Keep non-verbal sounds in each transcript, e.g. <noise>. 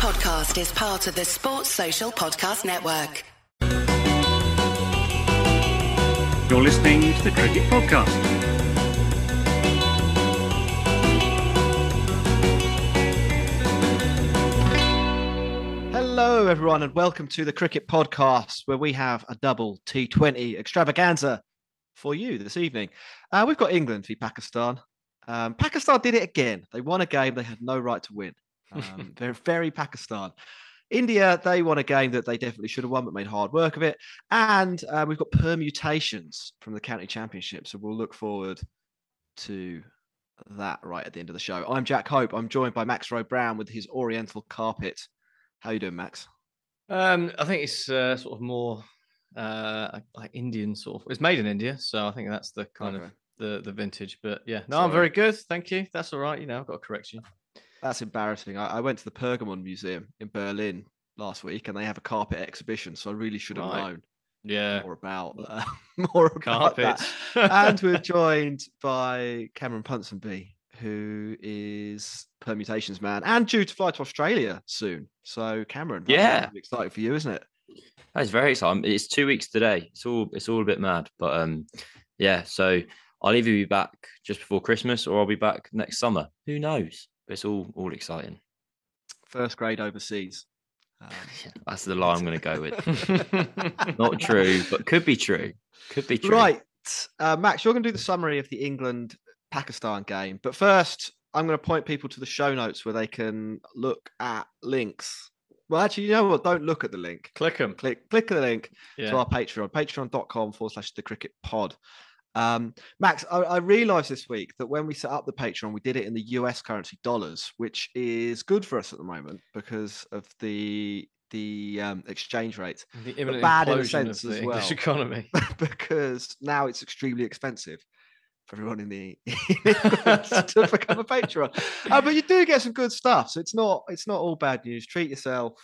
podcast is part of the Sports Social Podcast Network. You're listening to the Cricket Podcast. Hello, everyone, and welcome to the Cricket Podcast, where we have a double T20 extravaganza for you this evening. Uh, we've got England v Pakistan. Um, Pakistan did it again. They won a game they had no right to win. Um, they're very Pakistan. India, they won a game that they definitely should have won, but made hard work of it. And uh, we've got permutations from the county championship, so we'll look forward to that right at the end of the show. I'm Jack Hope. I'm joined by Max Rowe Brown with his Oriental carpet. How are you doing, Max? Um, I think it's uh, sort of more uh, like Indian sort of. It's made in India, so I think that's the kind Okay. of the the vintage. But yeah, no, Sorry. I'm very good. Thank you. That's all right. You know, I've got to correct you. That's embarrassing. I, I went to the Pergamon Museum in Berlin last week, and they have a carpet exhibition. So I really should have Right. known Yeah, more about uh, <laughs> more about that. carpets. and we're <laughs> joined by Cameron Ponsonby, who is permutations man and due to fly to Australia soon. So Cameron, Yeah. exciting for you, isn't it? That's very exciting. It's two weeks today. It's all it's all a bit mad, but um, yeah. So I'll either be back just before Christmas or I'll be back next summer. Who knows? But it's all all exciting. First grade overseas. Um, <laughs> That's the lie I'm going to go with. <laughs> Not true, but could be true. Could be true. Right, uh, Max, you're going to do the summary of the England Pakistan game, but first, I'm going to point people to the show notes where they can look at links. Well, actually, you know what? Don't look at the link. Click them. Click, click the link to our Patreon, patreon.com forward slash the cricket pod. Um, Max, I, I realized this week that when we set up the Patreon, we did it in the US currency dollars, which is good for us at the moment because of the the um, exchange rate. The imminent bad in a sense of the as English well. economy. <laughs> because now it's extremely expensive for everyone in the <laughs> <laughs> to become a patron. Uh, but you do get some good stuff, so it's not it's not all bad news. Treat yourself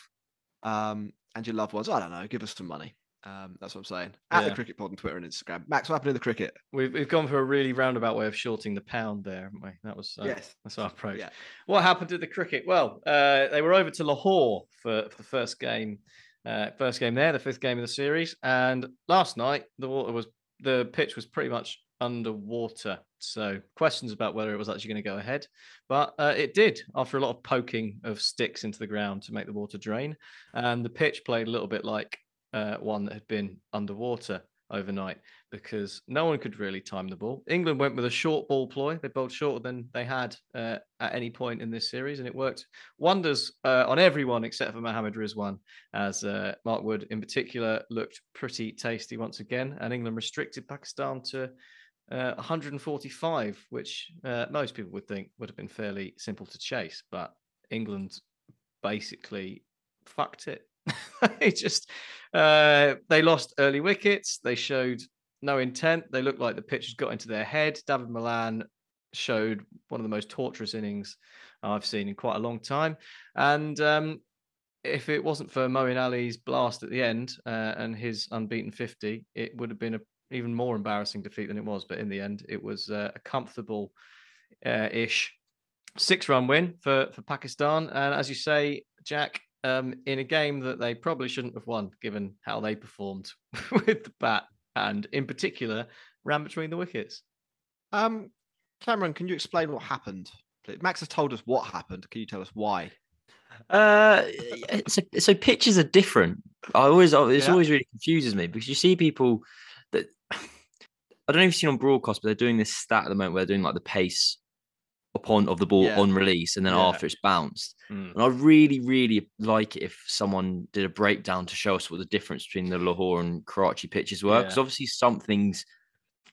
um, and your loved ones. I don't know. Give us some money. Um, that's what I'm saying. At the Cricket Pod on Twitter and Instagram. Max, what happened in the cricket? We've we've gone for a really roundabout way of shorting the pound there, haven't we? That was uh, Yes. That's our approach. Yeah. What happened to the cricket? Well, uh, they were over to Lahore for, for the first game, uh, first game there, the fifth game of the series. And last night, the water was the pitch was pretty much underwater. So questions about whether it was actually going to go ahead, but uh, it did after a lot of poking of sticks into the ground to make the water drain. And the pitch played a little bit like uh, one that had been underwater overnight because no one could really time the ball. England went with a short ball ploy. They bowled shorter than they had uh, at any point in this series, and it worked wonders uh, on everyone except for Mohammad Rizwan, as uh, Mark Wood in particular looked pretty tasty once again. And England restricted Pakistan to uh, 145, which uh, most people would think would have been fairly simple to chase, but England basically fucked it. <laughs> they just uh, they lost early wickets. They showed no intent. They looked like the pitch had got into their head. Dawid Malan showed one of the most torturous innings I've seen in quite a long time. And um, if it wasn't for Moeen Ali's blast at the end uh, and his unbeaten 50, it would have been a even more embarrassing defeat than it was. But in the end, it was uh, a comfortable uh, ish six run win for, for Pakistan. And as you say, Jack, um, in a game that they probably shouldn't have won, given how they performed <laughs> with the bat and, in particular, ran between the wickets. Um, Cameron, can you explain what happened? Max has told us what happened. Can you tell us why? Uh, so so pitches are different. I always oh, this Yeah. always really confuses me because you see people that <sighs> I don't know if you've seen on broadcast, but they're doing this stat at the moment where they're doing like the pace upon of the ball Yeah. on release and then Yeah. after it's bounced. Mm. And I really, really like it if someone did a breakdown to show us what the difference between the Lahore and Karachi pitches were. Because Yeah. obviously something's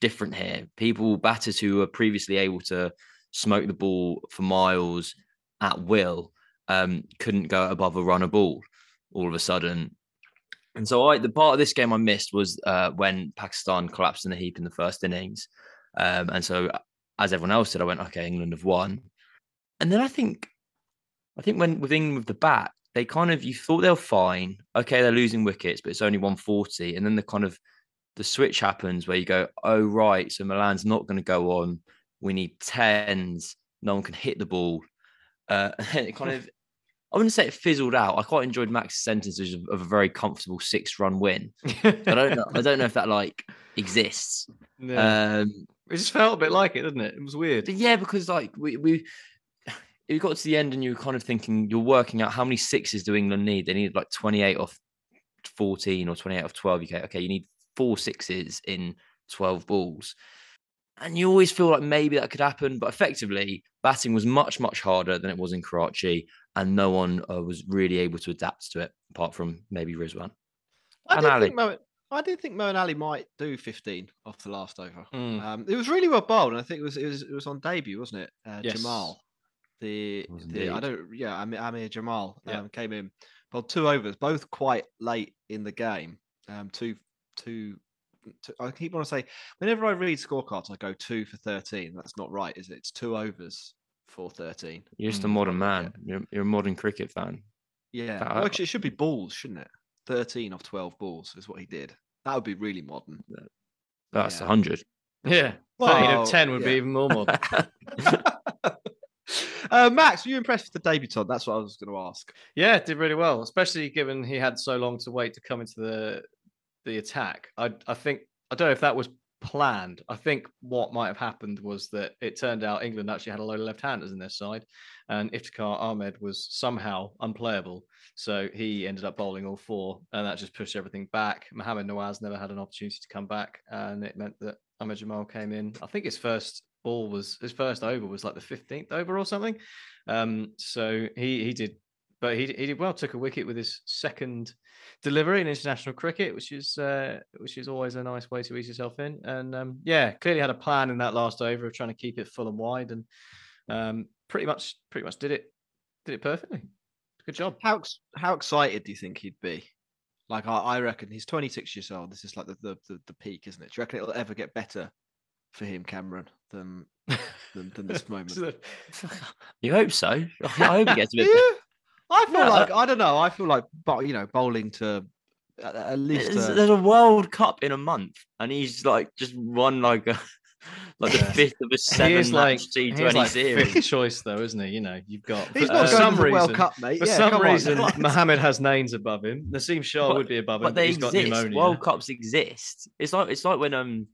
different here. People, batters who were previously able to smoke the ball for miles at will, um, couldn't go above a runner ball all of a sudden. And so I, the part of this game I missed was uh, when Pakistan collapsed in a heap in the first innings. Um, and so, as everyone else said, I went, okay, England have won. And then I think I think when with England with the bat, they kind of you thought they were fine. Okay, they're losing wickets, but it's only 140. And then the kind of the switch happens where you go, oh right, so Malan's not going to go on. We need tens. No one can hit the ball. Uh, <laughs> and it kind of I wouldn't say it fizzled out. I quite enjoyed Max's sentences of, of a very comfortable six-run win. <laughs> I don't know. I don't know if that like exists. Yeah. Um, it just felt a bit like it, didn't it? It was weird. but yeah, because like we we <sighs> it got to the end and you were kind of thinking you're working out how many sixes do England need? They need like 28 off 14 or 28 off 12. You go, okay, you need four sixes in 12 balls. And you always feel like maybe that could happen, but effectively, batting was much, much harder than it was in Karachi, and no one uh, was really able to adapt to it, apart from maybe Rizwan. I And Ali. think I did think Moeen Ali might do 15 off the last over. Mm. Um, it was really well bowled, and I think it was it was it was on debut, wasn't it? Uh, Yes. Jamal, the, the I don't yeah Amir, Amir Jamal Yeah. um, came in, bowled two overs, both quite late in the game. Um, two two. two I keep want to say whenever I read scorecards, I go two for 13. That's not right, is it? It's two overs for 13. You're just a Mm, modern probably, man. You're, you're a modern cricket fan. Yeah, well, actually, it should be balls, shouldn't it? 13 of 12 balls is what he did. That would be really modern. That's Yeah. a 100. Yeah. 13 Well, of 10 would be even more modern. <laughs> <laughs> uh, Max, were you impressed with the debutant? That's what I was going to ask. Yeah, did really well, especially given he had so long to wait to come into the the attack. I I think I don't know if that was planned. I think what might have happened was that it turned out England actually had a load of left-handers in their side, and Iftikhar Ahmed was somehow unplayable. So he ended up bowling all four, and that just pushed everything back. Mohamed Nawaz never had an opportunity to come back, and it meant that Ahmed Jamal came in. I think his first ball was his first over was like the 15th over or something. Um, so he he did but he he did well. Took a wicket with his second delivery in international cricket, which is uh, which is always a nice way to ease yourself in. And um, yeah, clearly had a plan in that last over of trying to keep it full and wide, and um, pretty much pretty much did it did it perfectly. Good job. How how excited do you think he'd be? Like I, I reckon he's 26 years old. This is like the, the the the peak, isn't it? Do you reckon it'll ever get better for him, Cameron, than than, than this <laughs> moment? <laughs> You hope so. I hope it gets a bit better. You? I feel Yeah. like I don't know. I feel like, but you know, bowling to at, at least. There's, uh, there's a World Cup in a month, and he's like just won like a <laughs> like the fifth of a he seven like match he T20 is like series. fifth choice though, isn't he? You know, you've got he's for not going some to the World reason. Cup, mate. For yeah, some come on. reason, Mohammed has names above him. Naseem Shah But- would be above him, but but they he's got exist. pneumonia. World Cups exist. It's like it's like when um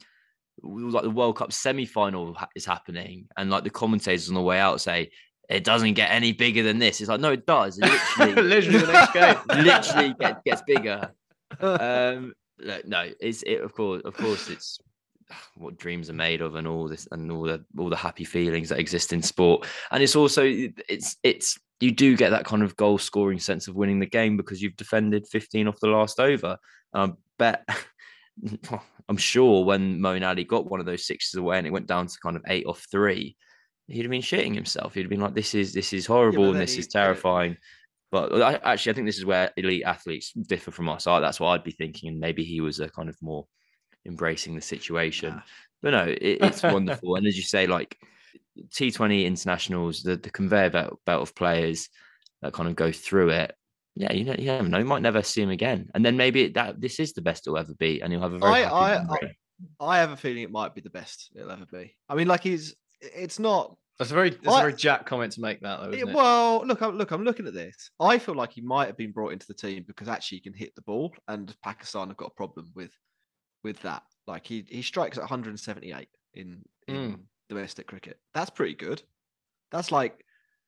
like the World Cup semi final is happening, and like the commentators on the way out say it doesn't get any bigger than this. It's like no, it does. It <laughs> literally, Literally the next game. <laughs> literally get, gets bigger. Um, no, it's it. Of course, of course, it's <sighs> what dreams are made of, and all this, and all the all the happy feelings that exist in sport. And it's also it's it's you do get that kind of goal scoring sense of winning the game because you've defended 15 off the last over. And I bet. <laughs> I'm sure when Moeen Ali got one of those sixes away and it went down to kind of eight off three, he'd have been shitting himself. He'd have been like, "This is this is horrible and this is terrifying." But I, actually, I think this is where elite athletes differ from us. I, that's what I'd be thinking, and maybe he was a kind of more embracing the situation. Nah. But no, it, it's <laughs> wonderful. and as you say, like T20 internationals, the, the conveyor belt, belt of players that kind of go through it. Yeah, you know, you never know. You might never see him again, and then maybe that this is the best it'll ever be, and he'll have a very I- I- I have a feeling it might be the best it'll ever be. I mean, like he's. It's not. That's a very that's I- a very Jack comment to make that though, isn't it? well, look, I'm, look, I'm looking at this. I feel like he might have been brought into the team because actually he can hit the ball, and Pakistan have got a problem with with that. Like he he strikes at 178 in, in Mm. domestic cricket. That's pretty good. That's like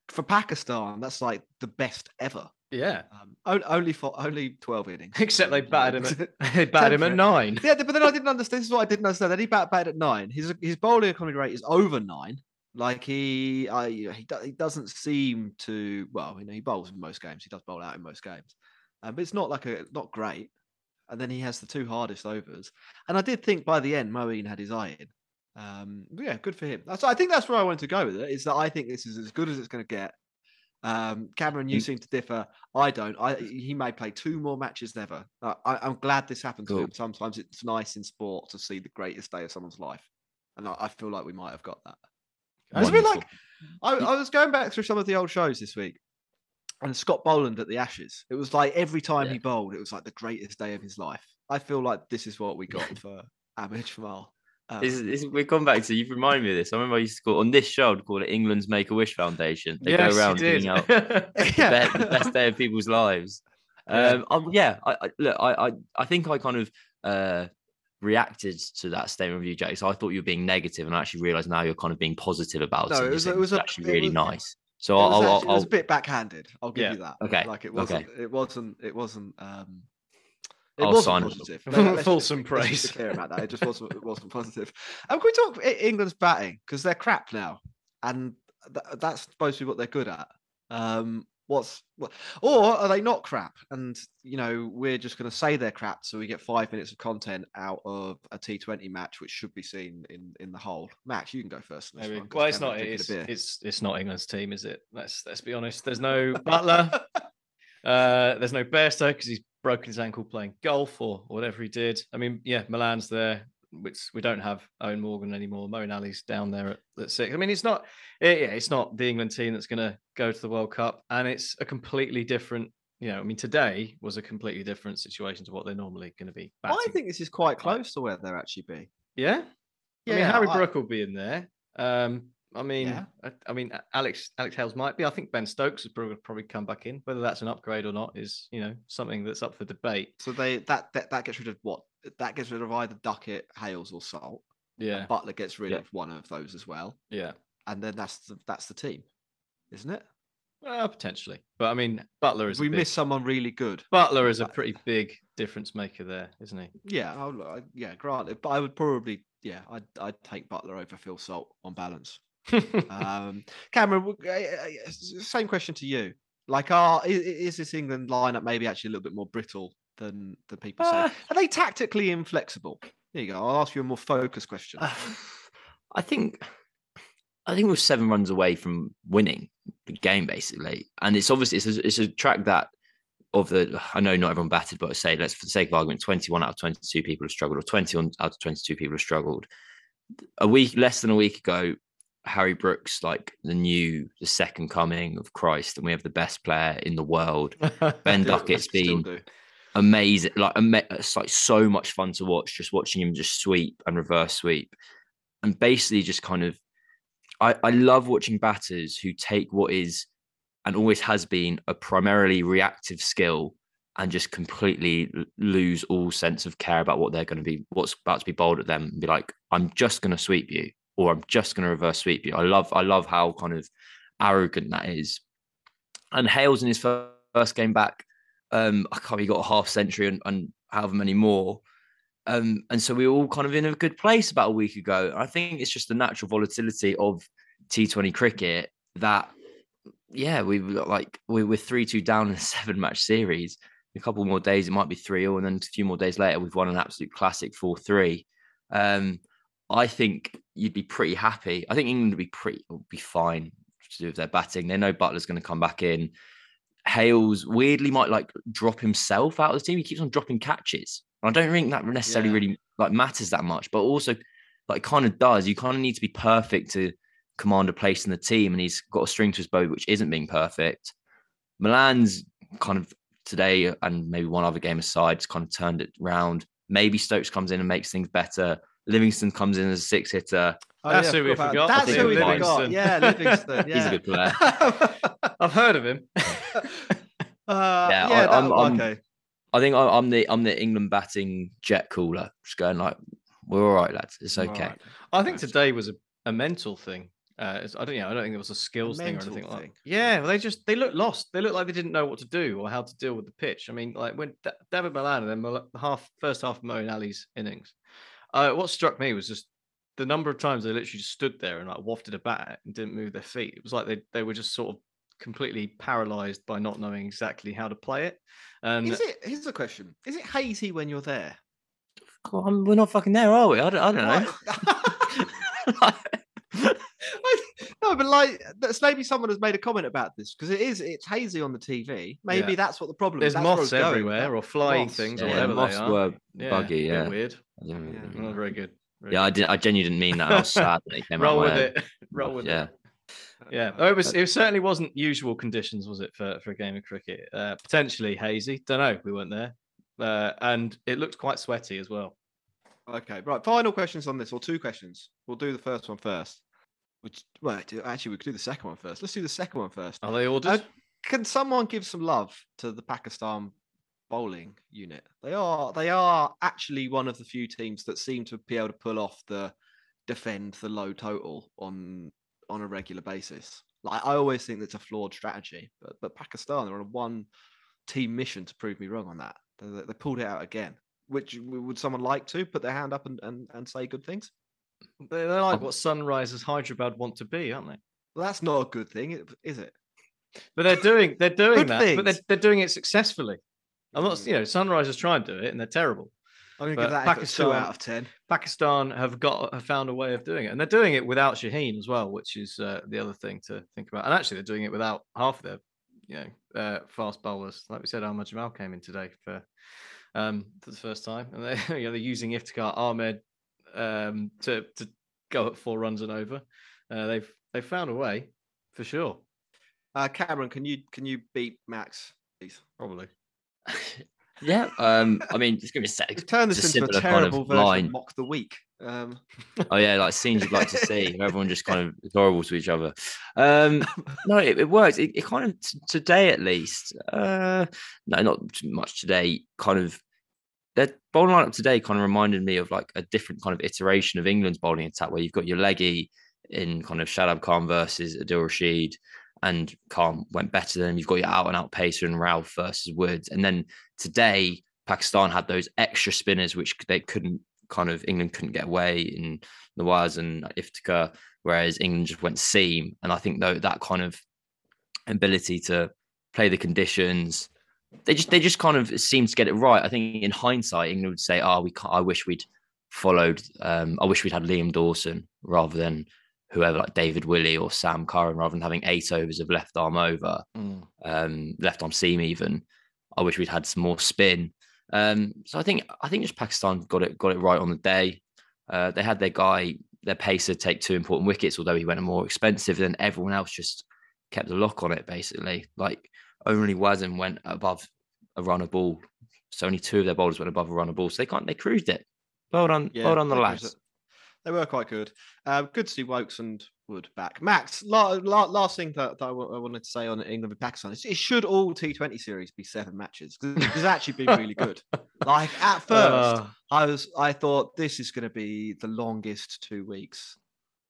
for Pakistan. That's like the best ever. Yeah. Um, on- only for only 12 innings. <laughs> Except <laughs> they batted him at they batted him at nine. yeah, but then I didn't understand. This is what I didn't understand. Then he bat batted at nine. His his bowling economy rate is over nine. Like he, I, he, he doesn't seem to. Well, you know, he bowls in most games. He does bowl out in most games, um, but it's not like a not great. And then he has the two hardest overs. And I did think by the end, Moeen had his eye in. Um, yeah, good for him. That's I think that's where I wanted to go with it. Is that I think this is as good as it's going to get. Um, Cameron, you Mm. seem to differ. I don't. I he may play two more matches never. Uh, I, I'm glad this happened to him. Sometimes it's nice in sport to see the greatest day of someone's life, and I, I feel like we might have got that. It's a bit like I, I was going back through some of the old shows this week, and Scott Boland at the Ashes. It was like every time Yeah. he bowled, it was like the greatest day of his life. I feel like this is what we got <laughs> for Ahmed Jamal. Um, is, this is, we've gone back to you've reminded me of this. I remember I used to call on this show, I'd call it England's Make a Wish Foundation. They Yes, go around giving out <laughs> the, Yeah. be- the best day of people's lives. <laughs> Yeah. Um, yeah, I, I, look, I, I, I think I kind of uh, reacted to that statement of you, Jake. So I thought you were being negative, and I actually realised now you're kind of being positive about No, it. it was- it was a- actually it really was- nice. So it, I'll, was I'll, actually- it was a bit backhanded. I'll give Yeah. you that. Okay, Like it wasn't. It wasn't. It wasn't. Um, it I'll wasn't sign positive. No, no, Fulsome just praise. be clear about that. It just wasn't. It wasn't positive. And can we talk England's batting because they're crap now, and th- that's supposed to be what they're good at. Um, what's what, or are they not crap? And you know, we're just going to say they're crap, so we get five minutes of content out of a T20 match, which should be seen in in the whole. match. you can go first. on this Maybe. Well, it's not. It's, it's it's not England's team, is it? Let's let's be honest. There's no Buttler. <laughs> uh, there's no Bairstow because he's broken his ankle playing golf or whatever he did. I mean, yeah, Malan's there, which we don't have Eoin Morgan anymore. Mo Ali's down there at, at six. I mean, it's not. It, yeah, it's not the England team that's going to go to the World Cup, and it's a completely different. You know, I mean, today was a completely different situation to what they're normally going to be. I think this is quite close to where they'll actually be. Yeah. I mean, Harry I- Brook will be in there. Um, I mean, Yeah. I, I mean, Alex Alex Hales might be. I think Ben Stokes would probably, probably come back in. Whether that's an upgrade or not is, you know, something that's up for debate. So they that that, that gets rid of what? That gets rid of either Duckett, Hales, or Salt. Yeah, Buttler gets rid Yeah. of one of those as well, yeah, and then that's the, that's the team, isn't it? well, potentially. But I mean, Buttler is we a big, miss someone really good. Buttler is a pretty big difference maker there, isn't he? Yeah, I'll, I, yeah, granted, but I would probably yeah, I'd I'd take Buttler over Phil Salt on balance. <laughs> Um, Cameron, uh, uh, same question to you. Like, are is this England lineup maybe actually a little bit more brittle than the people say? Ah. Are they tactically inflexible? There you go. I'll ask you a more focused question. <laughs> I think I think we're seven runs away from winning the game basically, and it's obviously it's a, it's a track that of the I know not everyone batted, but I say let's for the sake of argument, twenty one out of twenty two people have struggled, or twenty one out of twenty two people have struggled. A week less than a week ago, Harry Brook's like the new the second coming of Christ, and we have the best player in the world. <laughs> Ben Duckett's been do. amazing. Like it's like so much fun to watch. Just watching him just sweep and reverse sweep, and basically just kind of. I I love watching batters who take what is, and always has been, a primarily reactive skill, and just completely lose all sense of care about what they're going to be, what's about to be bowled at them, and be like, I'm just going to sweep you, or I'm just going to reverse sweep you. I love I love how kind of arrogant that is. And Hales in his first game back um, I can't. He got a half century and, and however many more. Um, and so we were all kind of in a good place about a week ago. I think it's just the natural volatility of T20 cricket that, yeah, we were like we were three two down in a <laughs> seven match series. A couple more days, it might be three 0 and then a few more days later, we've won an absolute classic four three. Um, I think you'd be pretty happy. I think England would be pretty would be fine to do with their batting. They know Buttler's going to come back in. Hales weirdly might like drop himself out of the team. He keeps on dropping catches. And I don't think that necessarily Yeah. really like matters that much, but also like kind of does. You kind of need to be perfect to command a place in the team, and he's got a string to his bow which isn't being perfect. Malan's kind of today and maybe one other game aside, has kind of turned it round. Maybe Stokes comes in and makes things better. Livingstone comes in as a six hitter. Oh, That's yeah, who we about- forgot. That's who we think forgot. <laughs> Livingstone. Yeah, Livingstone. Yeah. He's a good player. <laughs> I've heard of him. <laughs> Uh, Yeah, yeah, I- that- I'm- I'm- okay. I think I- I'm the I'm the England batting jet cooler, just going like, we're all right, lads. It's okay. right. I think today was a, a mental thing. Uh, it's- I don't, you know, I don't think it was a skills thing or mental anything like. thing. Yeah, well, they just they looked lost. They looked like they didn't know what to do or how to deal with the pitch. I mean, like when Da- Dawid Malan and then Mal- half first half of Moeen Ali's innings. Uh, what struck me was just the number of times they literally just stood there and like wafted a bat and didn't move their feet. It was like they they were just sort of completely paralyzed by not knowing exactly how to play it. And Is it? Here's the question: Is it hazy when you're there? God, I'm- we're not fucking there, are we? I don't, I don't know. <laughs> <laughs> <laughs> Like- no, but like that's maybe someone has made a comment about this because it is it's hazy on the TV. Maybe Yeah. that's what the problem there's is. There's where moths was going everywhere or flying Moths, things or yeah, whatever moths they are. were Yeah, buggy. Yeah, weird. Didn't Yeah. really- Not very good. very yeah. I did. I genuinely didn't mean that. I was <laughs> sad that it came Roll out. with my it. <laughs> Roll with Yeah. it. Yeah, oh, it was. It certainly wasn't usual conditions, was it, for for a game of cricket? Uh, potentially hazy. Don't know. We weren't there, uh, and it looked quite sweaty as well. Okay, right. Final questions on this, or two questions. We'll do the first one first. Which, well, actually, we could do the second one first. Let's do the second one first. Are they ordered? Uh, can someone give some love to the Pakistan bowling unit? They are they are actually one of the few teams that seem to be able to pull off the defend the low total on on a regular basis. Like I always think that's a flawed strategy, but but Pakistan they're on a one team mission to prove me wrong on that. They, they- they pulled it out again. Which would someone like to put their hand up and, and, and say good things? They- They're like what Sunrisers Hyderabad want to be, aren't they? Well, that's not a good thing, is it? But they're doing <laughs> they're doing Good that, but they're, they're doing it successfully. I'm not, you know, Sunrisers try and do it, and they're terrible. I'm going to But give that effort two Pakistan- out of ten. Pakistan have got have found a way of doing it, and they're doing it without Shaheen as well, which is uh, the other thing to think about. And actually, they're doing it without half their, you know, uh, fast bowlers. Like we said, Ahmad Jamal came in today for um, for the first time, and they <laughs> you know they're using Iftikhar Ahmed um, to to go at four runs and over. Uh, they've they've found a way for sure. Uh, Cameron, can you can you beat Max, please? Probably. <laughs> Yeah. Um. I mean, it's gonna be set. We've turned this a into a similar kind of terrible version line. of Mock the Week. Um, <laughs> Oh yeah, like scenes you'd like to see. where Everyone just kind of is horrible to each other. Um, no, it, it works. It, it kind of t- today at least. Uh, no, not much today. Kind of that bowling lineup today kind of reminded me of like a different kind of iteration of England's bowling attack, where you've got your leggy in kind of Shadab Khan versus Adil Rashid, and Khan went better than you've got your out and out pacer and Rauf versus Woods, and then today Pakistan had those extra spinners which they couldn't kind of England couldn't get away in Nawaz and Iftikhar, whereas England just went seam. And I think though that kind of ability to play the conditions, they just they just kind of seem to get it right. I think in hindsight, England would say, "Oh, we can't, I wish we'd followed. Um, I wish we'd had Liam Dawson rather than whoever like David Willey or Sam Curran, rather than having eight overs of left arm over, um, left arm seam even. I wish we'd had some more spin. Um, so I think I think just Pakistan got it got it right on the day. Uh, they had their guy, their pacer, take two important wickets, although he went a more expensive. than everyone else just kept a lock on it. Basically, like only Wasim went above a run of ball. So only two of their bowlers went above a run of ball. So they can't. They cruised it. Well done. well done, the lads. They were quite good. Uh, good to see Woakes and Wood back. Max, la- la- last thing that, that I wanted to say on England and Pakistan is it should all T20 series be seven matches 'cause it's actually been really good. <laughs> Like at first, Uh, I was I thought this is going to be the longest two weeks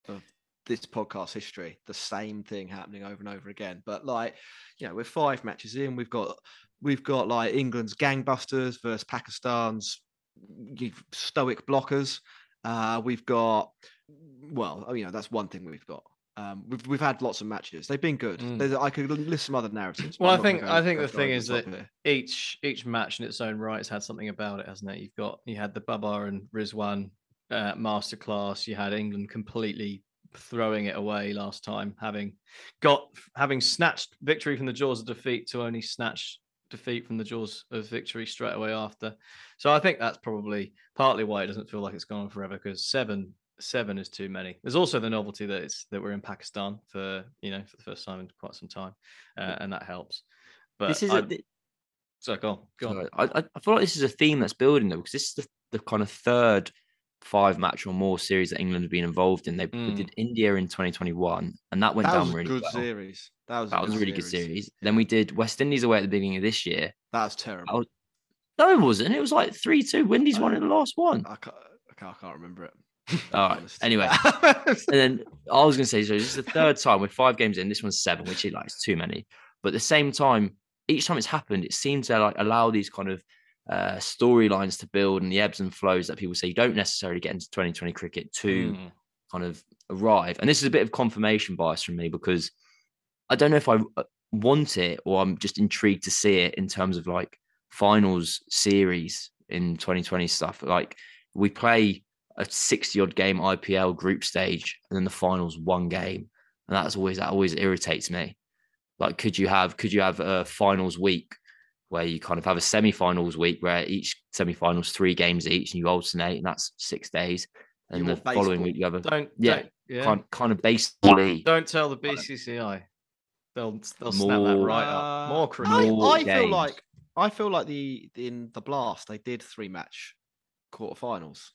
of this podcast history. The same thing happening over and over again. But like, you know, we're five matches in. We've got we've got like England's gangbusters versus Pakistan's stoic blockers. Uh, we've got well, oh, you know, that's one thing we've got. Um, we've we've had lots of matches. They've been good. Mm. I could list some other narratives. Well, I'm I think- I think the thing is the that each each match in its own right has had something about it, hasn't it? You've got you had the Babar and Rizwan uh, masterclass. You had England completely throwing it away last time, having got having snatched victory from the jaws of defeat to only snatch defeat from the jaws of victory straight away after. So I think that's probably partly why it doesn't feel like it's gone on forever because seven seven is too many. There's also the novelty that it's that we're in Pakistan for you know for the first time in quite some time, uh, and that helps. But this is I- a, thi- so go on, go on. I, I I feel like this is a theme that's building though, because this is the, the kind of third five match or more series that England have been involved in. They, Mm. did India in 2021, and that went that down really good well. series. That was That was a really good series. Then we did West Indies away at the beginning of this year. That was terrible. was- No, it wasn't. It was like 3 2. Windies won in the last one. I can't, I can't, I can't remember it. <laughs> All right. Anyway, <laughs> and then I was going to say, so this is the third time with five games in. This one's seven, which is like too many. But at the same time, each time it's happened, it seems to like allow these kind of uh, storylines to build and the ebbs and flows that people say you don't necessarily get into 2020 cricket to Mm. kind of arrive. And this is a bit of confirmation bias from me because I don't know if I uh, want it or I'm just intrigued to see it in terms of like finals series in 2020 stuff. Like we play a 60 odd game IPL group stage and then the finals one game. And that's always that always irritates me. Like could you have could you have a finals week where you kind of have a semi-finals week where each semi-finals three games each and you alternate and that's six days. You And the want following week you have a Don't Yeah, don't, yeah. kind, kind of baseball Don't tell the BCCI. They'll they'll snap that right up. More cricket. I, I feel like I feel like the in the blast they did three match quarterfinals.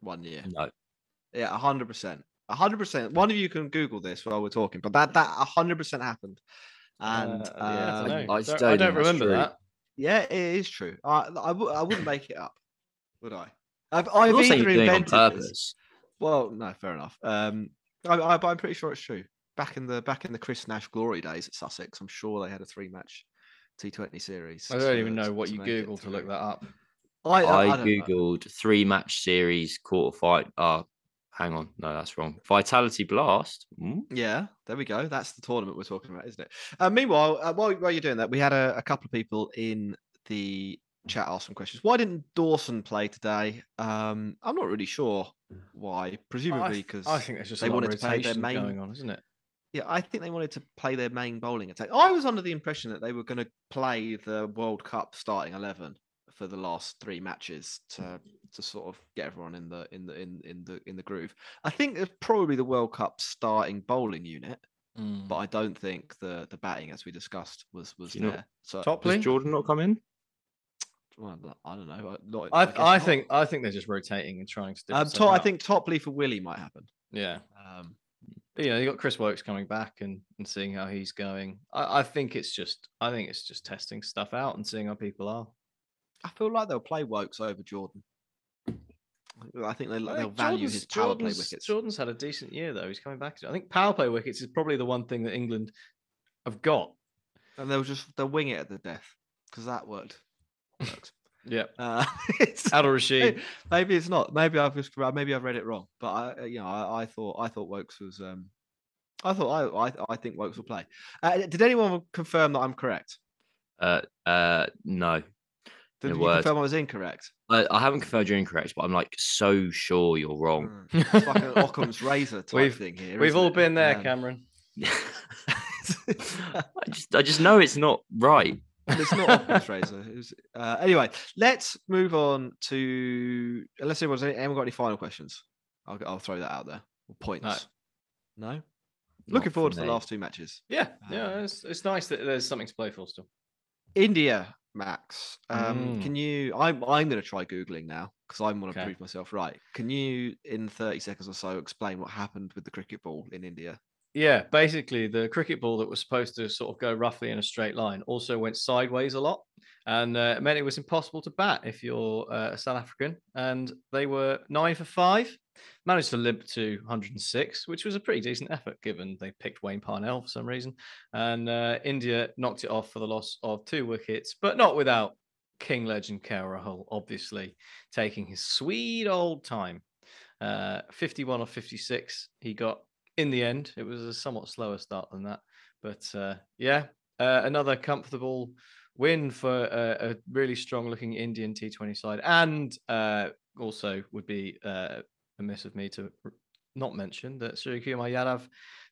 one year. No. Yeah, hundred percent, hundred percent. One of you can Google this while we're talking, but that that hundred percent happened. And Uh, yeah, I um, don't. I don't I don't remember that. Yeah, it is true. I I, w- I wouldn't make it up, would I? I've, I'm I've not saying either you're it on invented this. Well, no, fair enough. Um, I, I, but I'm pretty sure it's true. Back in the back in the Chris Nash glory days at Sussex, I'm sure they had a three match T20 series. I don't even know what you make Googled to look that up. I, I, I, I don't know. googled three match series quarter fight. Uh, hang on, no, that's wrong. Vitality Blast. Hmm? Yeah, there we go. That's the tournament we're talking about, isn't it? Uh, meanwhile, uh, while, while you're doing that, we had a, a couple of people in the chat ask some questions. Why didn't Dawson play today? Um, I'm not really sure why. Presumably because I think there's just they a lot wanted of to play their main- going on, isn't it? Yeah, I think they wanted to play their main bowling attack. I was under the impression that they were going to play the World Cup starting eleven for the last three matches to to sort of get everyone in the in the in in the in the groove. I think it's probably the World Cup starting bowling unit, but I don't think the the batting, as we discussed, was was Do you know- there. So Topley? Does Jordan not come in? well, I don't know. Not, I, guess I think I think they're just rotating and trying to. um, to- I think Topley for Willey might happen. yeah. Um, But, you know, you got Chris Woakes coming back and, and seeing how he's going. I, I think it's just I think it's just testing stuff out and seeing how people are. I feel like they'll play Woakes over Jordan. I think they'll, they'll value Jordan's- his power play wickets. Jordan's had a decent year though. He's coming back. I think power play wickets is probably the one thing that England have got. and they'll just they'll wing it at the death because that worked. worked. <laughs> Yeah. Uh, <laughs> it's, Adil Rashid. maybe, maybe it's not. Maybe I've just maybe I've read it wrong. But I, uh, you know, I, I thought I thought Woakes was. Um, I thought I I, I think Woakes will play. Uh, did anyone confirm that I'm correct? Uh, uh, no. Did you word. confirm I was incorrect? I, I haven't confirmed you're incorrect, but I'm like so sure you're wrong. Mm. It's like an Occam's razor type We've- thing here. We've all it? been there, Um, Cameron. <laughs> I just, I just know it's not right. it's not Occam's razor. Was, uh, anyway, let's move on to unless anyone's anyone got any final questions. I'll I'll throw that out there. Or points. No. Looking forward for to the last two matches. Yeah, yeah, Um, it's, it's nice that there's something to play for still. India, Max. Um, Mm. Can you? I'm I'm going to try googling now because I want to Okay. prove myself right. Can you, in 30 seconds or so, explain what happened with the cricket ball in India? Yeah, basically the cricket ball that was supposed to sort of go roughly in a straight line also went sideways a lot, and uh, it meant it was impossible to bat if you're uh, a South African. And they were nine for five, managed to limp to 106, which was a pretty decent effort given they picked Wayne Parnell for some reason. And uh, India knocked it off for the loss of two wickets, but not without King legend Rahul, obviously taking his sweet old time. Uh, 51 or 56, he got in the end. It was a somewhat slower start than that. But uh, yeah, uh, another comfortable win for a, a really strong looking Indian T20 side. And uh, also would be uh, amiss of me to not mention that Suryakumar Yadav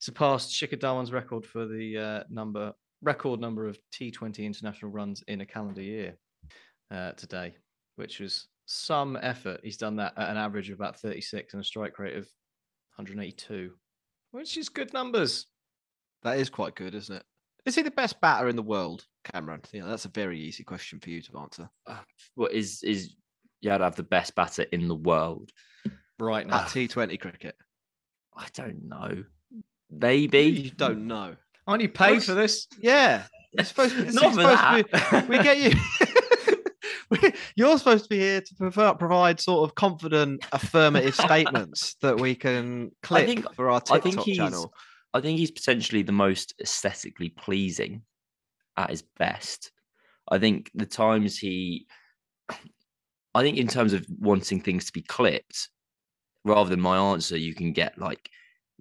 surpassed Shikhar Dhawan's record for the uh, number record number of T20 international runs in a calendar year uh, today, which was some effort. He's done that at an average of about 36 and a strike rate of 182, which is good numbers. That is quite good, isn't it? Is he the best batter in the world, Cameron? You know, that's a very easy question for you to answer. Uh, what is is Yadav the best batter in the world? Right now. Ah, At T20 cricket, I don't know. Maybe you don't know. Aren't you paid for this? Yeah, it's supposed to be. <laughs> it's Not for supposed to that. be- we get you. <laughs> You're supposed to be here to prefer, provide sort of confident, affirmative <laughs> statements that we can click think- for our I TikTok think he's channel. I think he's potentially the most aesthetically pleasing at his best. I think the times he I think in terms of wanting things to be clipped, rather than my answer, you can get like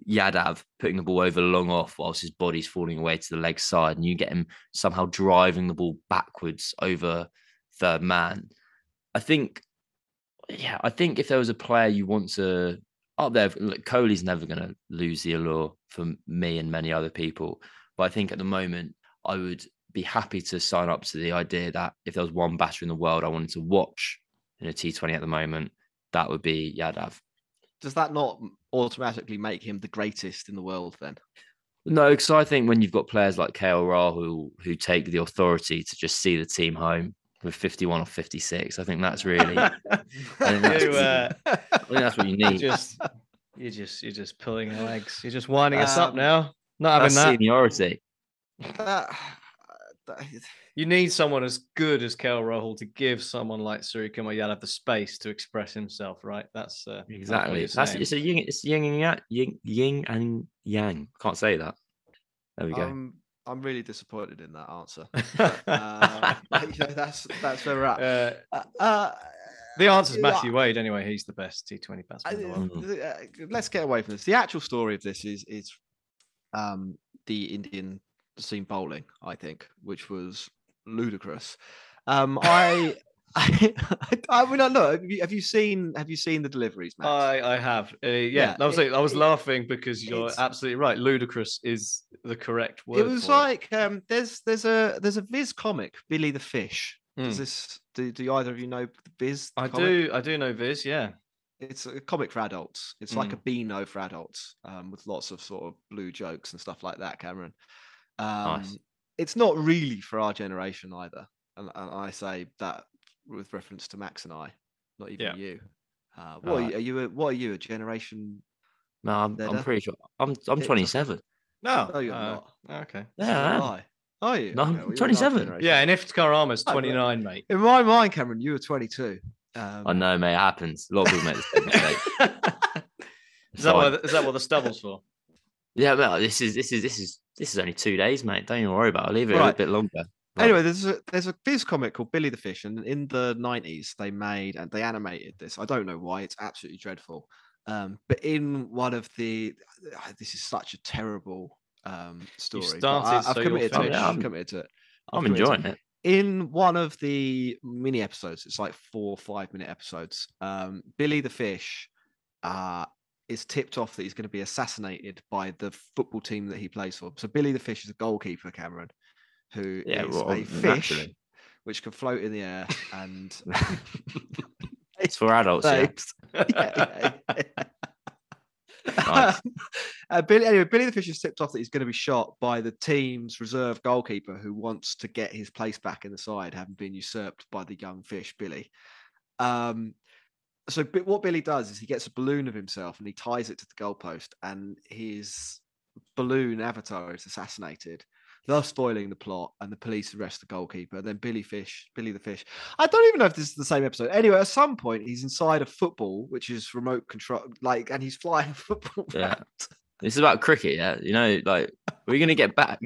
Yadav putting the ball over long off whilst his body's falling away to the leg side, and you get him somehow driving the ball backwards over third man. I think, yeah, I think if there was a player you want to up there, look, Kohli's never going to lose the allure for me and many other people. But I think at the moment, I would be happy to sign up to the idea that if there was one batter in the world I wanted to watch in a T20 at the moment, that would be Yadav. Does that not automatically make him the greatest in the world then? No, because I think when you've got players like KL Rahul who take the authority to just see the team home, with 51 or 56. I think that's really, <laughs> I think that's, You, uh, I think that's what you you need. just, you just, you're just pulling our <sighs> legs. You're just winding us up Um, now. Not having That's that. seniority. That- that- You need someone as good as Kel Rohel to give someone like Surika Mayala the space to express himself, right? That's uh, Exactly. you're That's it's a yin, it's yin and yang, yin, yin and yang. Can't say that. There we go. I'm I'm really disappointed in that answer. <laughs> Uh, <laughs> you know, that's that's where we're at. Uh, Uh, uh, the answer's yeah, Matthew Wade anyway. He's the best T20 I- batsman in the world. Mm. uh, let's get away from this. The actual story of this is is um, the Indian seam bowling, I think, which was ludicrous. Um, <laughs> I, <laughs> I, I mean, I look. Have you, have you seen Have you seen the deliveries, Max? I, I have. Uh, yeah, Yeah, that was it- it. I was it- laughing because you're absolutely right. Ludicrous is the correct word. it was like um, there's there's a there's a Viz comic, Billy the Fish. Does Mm. this do, do either of you know the Viz? I comic? do. I do know Viz. Yeah. it's a comic for adults. It's like a Beano for adults, um, with lots of sort of blue jokes and stuff like that. Cameron, um, Nice. it's not really for our generation either, and, and I say that with reference to Max and I, not even Yeah. you. Uh, what are, you, are you? A, what are you? A generation? No, I'm, I'm pretty sure. I'm I'm 27. No, No, you're uh, not. Okay. Yeah, I am am. I. Are you? No, I'm well, you're in our 27. generation. Yeah, and Iftikhar Ahmed's Oh, but- 29, mate. In my mind, Cameron, you were 22. Um, I know, mate. It happens. A lot of people make the same mistake. <laughs> is that Fine. what is that what the stubble's for? Yeah, well, this is this is this is this is only two days, mate. Don't even worry about it. I'll leave it a Right. little bit longer. Right. Anyway, there's a there's a Viz comic called Billy the Fish, and in the nineties they made and they animated this. I don't know why; it's absolutely dreadful. Um, but in one of the, this is such a terrible um, story. started, I, have so committed to it. I'm committed to it. I've I'm enjoying it. in one of the mini episodes, it's like four or five minute episodes. Um, Billy the fish uh, is tipped off that he's going to be assassinated by the football team that he plays for. So Billy the fish is a goalkeeper, Cameron, who is Yeah, well, a fish naturally. which can float in the air and <laughs> It's for adults. Yeah. Yeah, yeah, yeah. Nice. <laughs> uh, Billy, anyway, Billy the Fish is tipped off that he's going to be shot by the team's reserve goalkeeper who wants to get his place back in the side, having been usurped by the young fish, Billy. Um, so what Billy does is he gets a balloon of himself and he ties it to the goalpost, and his balloon avatar is assassinated, thus spoiling the plot. And the police arrest the goalkeeper. Then Billy Fish, Billy the Fish. I don't even know if this is the same episode. Anyway, at some point he's inside a football, which is remote control, like, and he's flying a <laughs> football. Yeah. around. This is about cricket, yeah. You know, like we're gonna get back.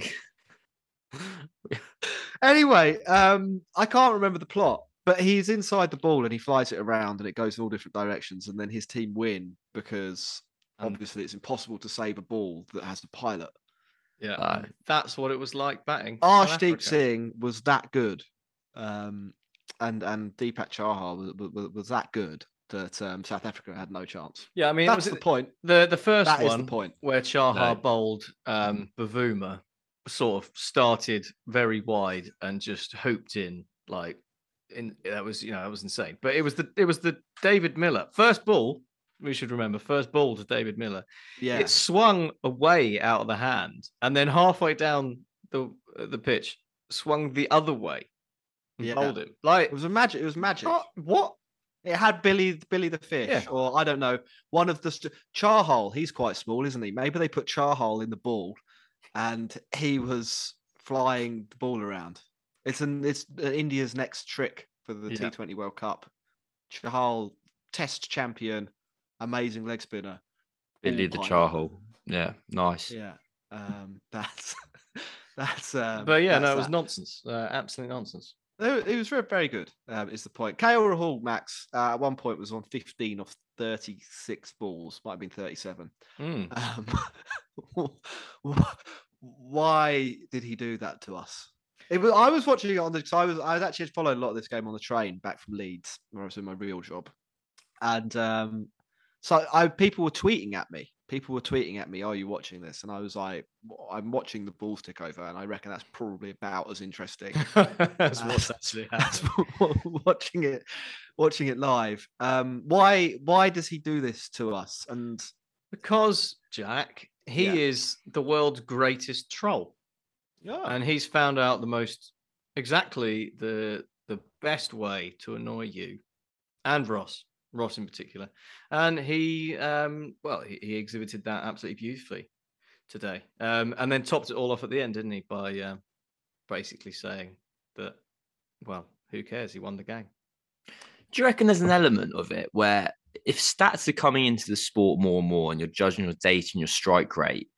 Anyway, um, I can't remember the plot, but he's inside the ball and he flies it around and it goes in all different directions, and then his team win because And- obviously it's impossible to save a ball that has a pilot. Yeah, Uh, that's what it was like batting. for South Arshdeep Singh was that good, um, and and Deepak Chahar was, was, was that good that um, South Africa had no chance. Yeah, I mean, That's was the point. the the first That one the point. where Chahar No. bowled um, Bavuma sort of started very wide and just hooped in like in that was you know that was insane. But it was the it was the David Miller first ball. We should remember first ball to David Miller. Yeah, It swung away out of the hand, and then halfway down the the pitch, swung the other way Yeah. bowled him. Like it was a magic. It was magic. what? what? It had Billy Billy the fish, Yeah. or I don't know, one of the st- Chahal. He's quite small, isn't he? Maybe they put Chahal in the ball, and he was flying the ball around. It's an it's uh, India's next trick for the Yeah. T20 World Cup. Chahal, Test champion, amazing leg spinner. Billy the. Chahal. Yeah, nice. Yeah, um, <laughs> that's that's. Um, But yeah, no, it was that. nonsense. Uh, absolute nonsense. It was very, very good. Um, is the point? KL Rahul Max uh, at one point was on 15 of 36 balls, might have been 37. Mm. Um, <laughs> why did he do that to us? It was, I was watching it on the. So I was. I was actually following a lot of this game on the train back from Leeds, where I was in my real job, and um, so I people were tweeting at me. People were tweeting at me, "Are you watching this?" And I was like, "I'm watching the balls tick over," and I reckon that's probably about as interesting <laughs> Uh, what's actually <laughs> as <laughs> watching it, watching it live. Um, why? Why does he do this to us? And Because Jack, he Yeah. is the world's greatest troll, yeah, and he's found out the most exactly the the best way to annoy you and Ross, Ross in particular. And he, um, well, he, he exhibited that absolutely beautifully today. Um, and then topped it all off at the end, didn't he? By uh, basically saying that, well, who cares? He won the game. Do you reckon there's an element of it where if stats are coming into the sport more and more and you're judging your data and your strike rate,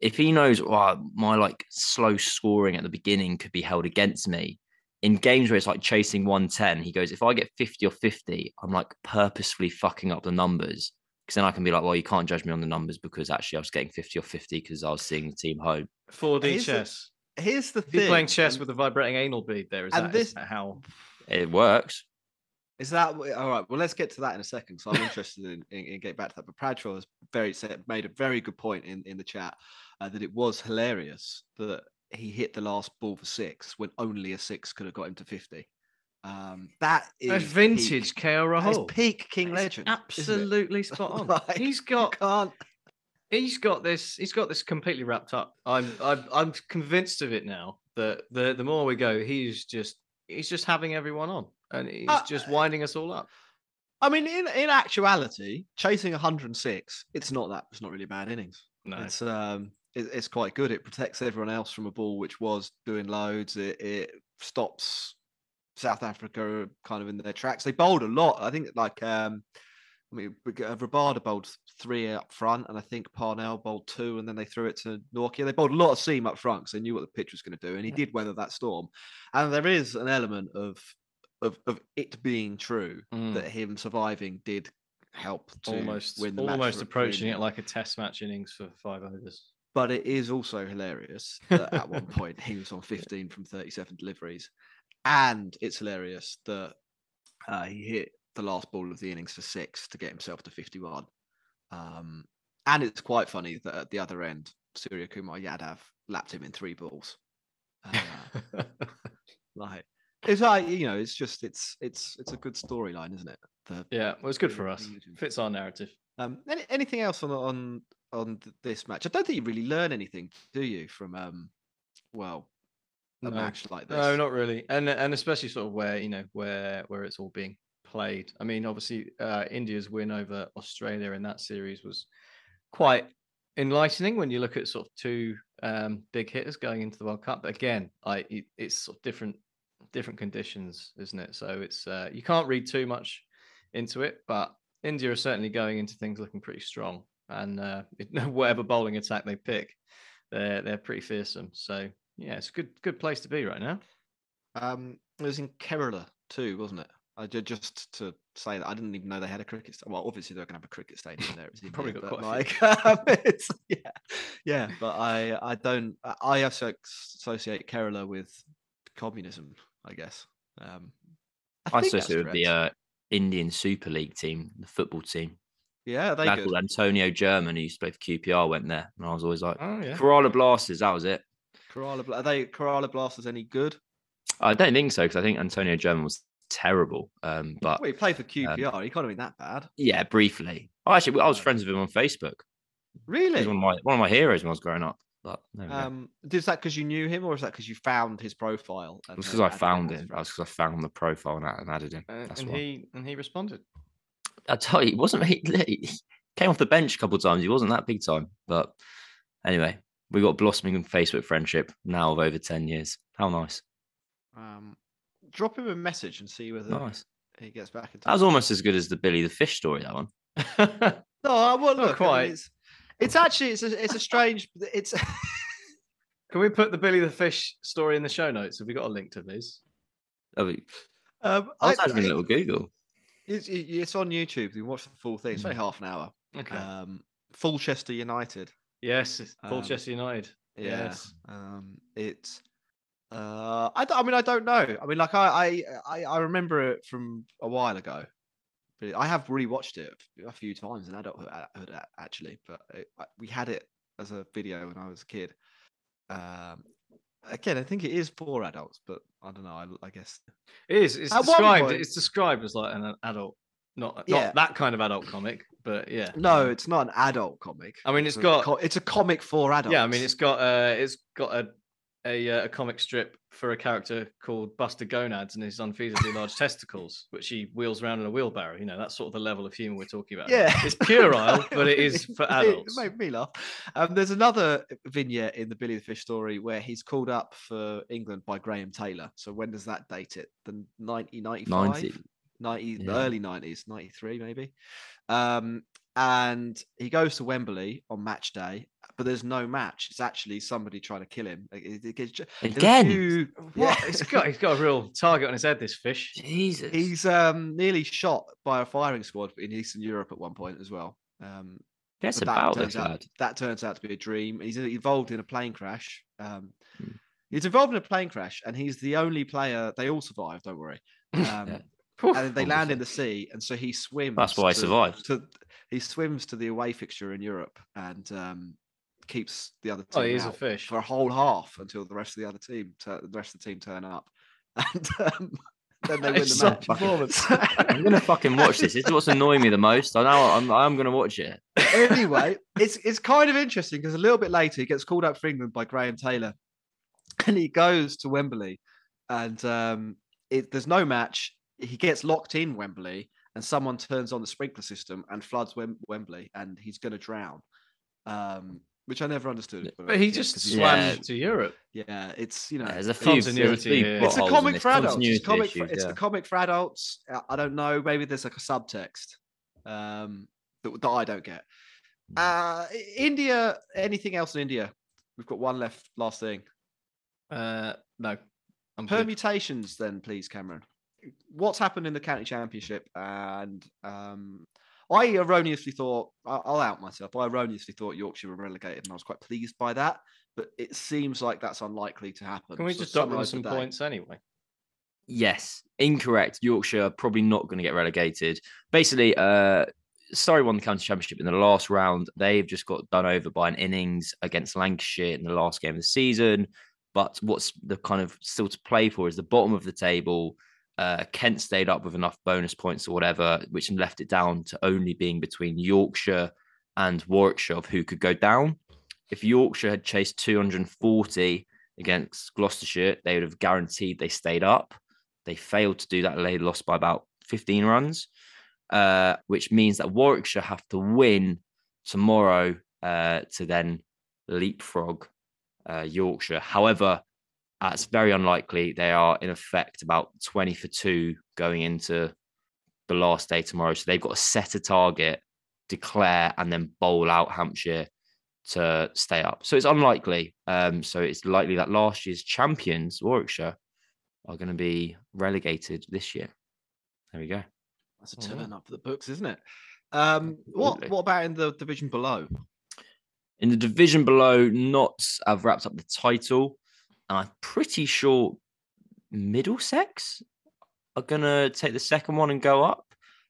if he knows, oh, my like slow scoring at the beginning could be held against me in games where it's like chasing 110, he goes, if I get 50 or 50, I'm like purposefully fucking up the numbers. Because then I can be like, well, you can't judge me on the numbers because actually I was getting 50 or 50 because I was seeing the team home. 4D Here's the chess. Here's the If you're thing. playing chess and- with a vibrating anal bead there, is and that, is this- that how? It works. Is that all right? Well, let's get to that in a second. So I'm interested in, in, in getting back to that. But Bradshaw has very said, made a very good point in, in the chat uh, that it was hilarious that he hit the last ball for six when only a six could have got him to 50. Um, that is That's vintage peak, KO that is Rahul. peak King That Legend. Absolutely <laughs> spot on. Like, he's got can't. he's got this he's got this completely wrapped up. I'm I'm I'm convinced of it now that the the more we go, he's just he's just having everyone on and he's Uh, just winding us all up. I mean, in in actuality, chasing 106, it's not that. It's not really a bad innings. No. It's um, it, it's quite good. It protects everyone else from a ball which was doing loads. It, it stops South Africa kind of in their tracks. They bowled a lot. I think like um, I mean, uh, Rabada bowled three up front, and I think Parnell bowled two, and then they threw it to Nortje. They bowled a lot of seam up front because they knew what the pitch was going to do, and he did weather that storm. And there is an element of of, of it being true Mm. that him surviving did help to almost win the almost approaching it like a test match innings for five overs. But it is also hilarious that at one <laughs> point he was on 15 from 37 deliveries. And it's hilarious that uh, he hit the last ball of the innings for six to get himself to 51. Um, and it's quite funny that at the other end, Suryakumar Yadav lapped him in three balls. <laughs> Uh, like it's like you know, it's just it's it's it's a good storyline, isn't it? The, yeah, well, it's good for us. Fits our narrative. Um, any, anything else on on on th- this match? I don't think you really learn anything, do you, from um, well, a No. match like this? No, not really, and and especially sort of where you know where where it's all being played. I mean, obviously, uh, India's win over Australia in that series was quite enlightening when you look at sort of two um, big hitters going into the World Cup. But again, I it, it's sort of different different conditions, isn't it? So it's uh, you can't read too much into it, but India are certainly going into things looking pretty strong, and uh, <laughs> whatever bowling attack they pick, they're they're pretty fearsome. So yeah, it's a good good place to be right now. Um, it was in Kerala too, wasn't it? I did just to say that I didn't even know they had a cricket. sta- Well, obviously they're going to have a cricket stadium there. It's <laughs> Probably India, got quite like, <laughs> um, it's, yeah, yeah. But I, I don't. I- I also associate Kerala with communism. I guess. Um, I think that's associate with the uh, Indian Super League team, the football team. Yeah, they called Antonio German, who used to play for QPR, went there. And I was always like, Oh yeah. Kerala Blasters, that was it. Kerala, are they Kerala Blasters any good? I don't think so, because I think Antonio German was terrible. Um, but Well, he played for QPR. he can't have been that bad. yeah, briefly. Oh, actually, I was friends with him on Facebook. Really? was one of my one of my heroes when I was growing up. But there we go. Um, is that because you knew him, or is that because you found his profile? It and was because I found him. That's because I found the profile and, and added him. Uh, and why. he and he responded. I tell you, he wasn't he, <laughs> he came off the bench a couple of times. He wasn't that big time, but anyway, we got blossoming Facebook friendship now of over ten years. How nice, Um, drop him a message and see whether nice. he gets back in touch. That was almost as good as the Billy the Fish story. That one. <laughs> no, I won't Not look. I mean, quite. it's, it's actually it's a, it's a strange. It's <laughs> Can we put the Billy the Fish story in the show notes? Have we got a link to this? I, mean, um, I was having a little Google. It's, it's on YouTube. You can watch the full thing. It's only half an hour. Okay. Um, Fulchester United. yes, um, Colchester United. Yeah. Yes. Um, it's. Uh, I, I mean, I don't know. I mean, like I, I, I, remember it from a while ago. But I have rewatched it a few times in adulthood, a- actually. But it, I- we had it as a video when I was a kid. Um, again, I think it is for adults, but I don't know. I, I guess It is. It's At described. point- It's described as like an adult, not Yeah. not that kind of adult comic, but yeah. no, it's not an adult comic. I mean, it's a got- co- it's a comic for adults. Yeah, I mean, it's got uh, it's got a a, uh, a comic strip for a character called Buster Gonads and his unfeasibly large testicles, which he wheels around in a wheelbarrow. You know, that's sort of the level of humor we're talking about. Yeah. It's puerile, <laughs> but it is for adults. It made me laugh. Um, there's another vignette in the Billy the Fish story where he's called up for England by Graham Taylor. So when does that date it? The 1995? 90. 90 Yeah. early 90s 93 maybe um and he goes to wembley on match day but there's no match it's actually somebody trying to kill him Like, it- it gets ju- there's a Again. few- What? yeah. He's got he's got a real target on his head, this fish. Jesus. he's um nearly shot by a firing squad in eastern europe at one point as well um Guess but that about turns out, that turns out to be a dream. He's involved in a plane crash. Um, Hmm. He's involved in a plane crash, and he's the only player. They all survive. Don't worry. <laughs> Um, Yeah. And they land in the sea, and so he swims. That's why he to- survived. To, he swims to the away fixture in Europe and um, keeps the other team Oh, he is a fish. for a whole half until the rest of the other team, tur- the rest of the team turn up, <laughs> and um, then they <laughs> win It's the such match. performance. <laughs> I'm gonna fucking watch this. This is what's annoying me the most. I know I'm I'm gonna watch it. anyway, it's it's kind of interesting because a little bit later he gets called up for England by Graham Taylor, and he goes to Wembley, and um, it, there's no match. He gets locked in Wembley, and someone turns on the sprinkler system and floods Wem- Wembley, and he's going to drown. Um, which I never understood. But he just kid, just 'cause he- swam Yeah. to Europe. Yeah, it's you know, There's a few, there's a Continuity few it's a comic for adults. It's, Continuity comic for, it's yeah. a comic for adults. I- I don't know. Maybe there's like a subtext um, that, that I don't get. Hmm. Uh, India. Anything else in India? We've got one left. Last thing. Uh, no, I'm good. Permutations, then, please, Cameron. What's happened in the county championship? And um, I erroneously thought I- I'll out myself. I erroneously thought Yorkshire were relegated, and I was quite pleased by that. But it seems like that's unlikely to happen. Can we So just drop them summarise some the day. points anyway? Yes, incorrect. Yorkshire are probably not going to get relegated. Basically, uh, Surrey won the county championship in the last round. They've just got done over by an innings against Lancashire in the last game of the season. But what's the kind of still to play for is the bottom of the table. Uh, Kent stayed up with enough bonus points or whatever, which left it down to only being between Yorkshire and Warwickshire of who could go down. If Yorkshire had chased 240 against Gloucestershire, they would have guaranteed they stayed up. They failed to do that. They lost by about 15 runs, uh, which means that Warwickshire have to win tomorrow uh, to then leapfrog uh, Yorkshire. However, that's very unlikely. They are, in effect, about 20 for two going into the last day tomorrow. So they've got to set a target, declare, and then bowl out Hampshire to stay up. So it's unlikely. Um, so it's likely that last year's champions, Warwickshire, are going to be relegated this year. There we go. That's a turn up for the books, isn't it? Um, what what about in the division below? In the division below, Notts have wrapped up the title, and I'm pretty sure Middlesex are going to take the second one and go up.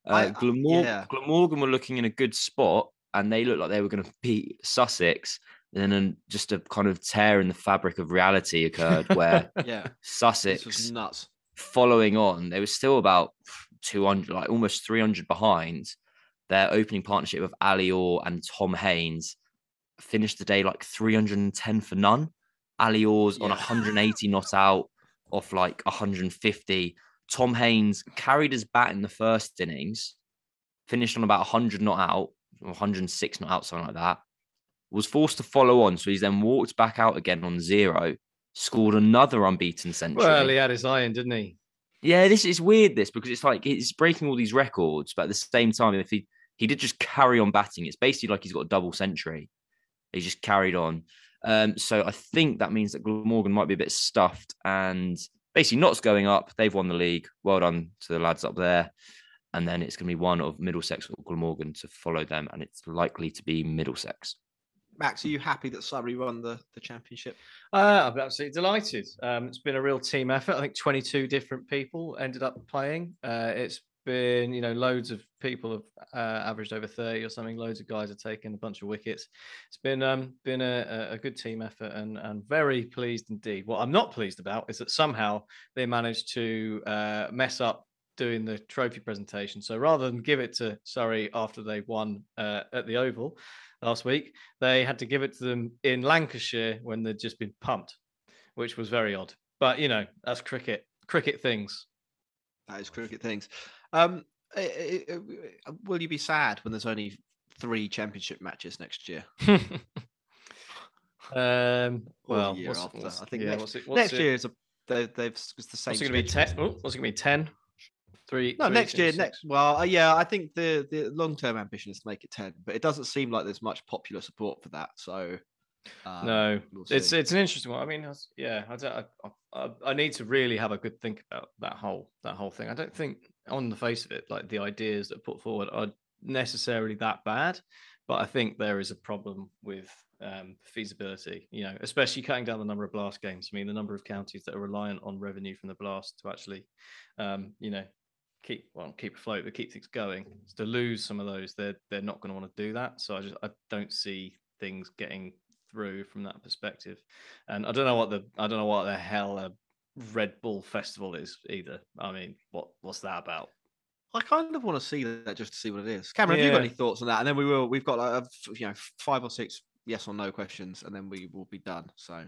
Uh, I- Glamor- yeah. Glamorgan were looking in a good spot, and they looked like they were going to beat Sussex. And then just a kind of tear in the fabric of reality occurred where <laughs> Yeah, Sussex was nuts. following on, they were still about 200, like almost 300 behind. Their opening partnership with Ali Orr and Tom Haines finished the day like 310 for none. Ali Orr's on 180 not out off like 150. Tom Haines carried his bat in the first innings, finished on about 100 not out, 106 not out, something like that. Was forced to follow on, so he's then walked back out again on zero, scored another unbeaten century. Well, he had his eye in, didn't he? Yeah, this is weird. This because it's like he's breaking all these records, but at the same time, if he he did just carry on batting, it's basically like he's got a double century. He just carried on. Um, so I think that means that Glamorgan might be a bit stuffed, and basically Notts going up. They've won the league. Well done to the lads up there. And then it's going to be one of Middlesex or Glamorgan to follow them, and it's likely to be Middlesex. Max, are you happy that Surrey won the, the championship? Uh, I'm absolutely delighted. Um, it's been a real team effort. I think 22 different people ended up playing. Uh, it's been, you know, loads of people have uh, averaged over 30 or something. Loads of guys have taken a bunch of wickets. It's been um, been a, a- good team effort and and very pleased indeed. What I'm not pleased about is that somehow they managed to uh, mess up doing the trophy presentation. So rather than give it to Surrey after they won uh, at the Oval last week, they had to give it to them in Lancashire when they'd just been pumped, which was very odd. But you know, that's cricket. Cricket things. That is cricket things. Um, i- i- i- will you be sad when there's only three championship matches next year? <laughs> um. Well, year what's, after. what's- I think yeah, next- what's it, what's next it, year is a they, they've it's the same. What's it going to be? schedule. Ten? Oh, what's it going to be? Ten? Three? No, three, next year. six? Next, well, uh, yeah, I think the the long term ambition is to make it ten, but it doesn't seem like there's much popular support for that. So, um, No, we'll it's it's an interesting one. I mean, it's- yeah, I don't. I, I, I need to really have a good think about that whole that whole thing. I don't think, on the face of it, like the ideas that are put forward are necessarily that bad, but I think there is a problem with um, feasibility. You know, especially cutting down the number of blast games. I mean, the number of counties that are reliant on revenue from the blast to actually, um, you know, keep well keep afloat, but keep things going. To lose some of those, they're they're not going to want to do that. So I just I don't see things getting through from that perspective. And I don't know what the I don't know what the hell a Red Bull Festival is either. I mean, what what's that about? I kind of want to see that just to see what it is. Cameron, have you got any thoughts on that? And then we will. We've got like you know five or six yes or no questions, and then we will be done. So,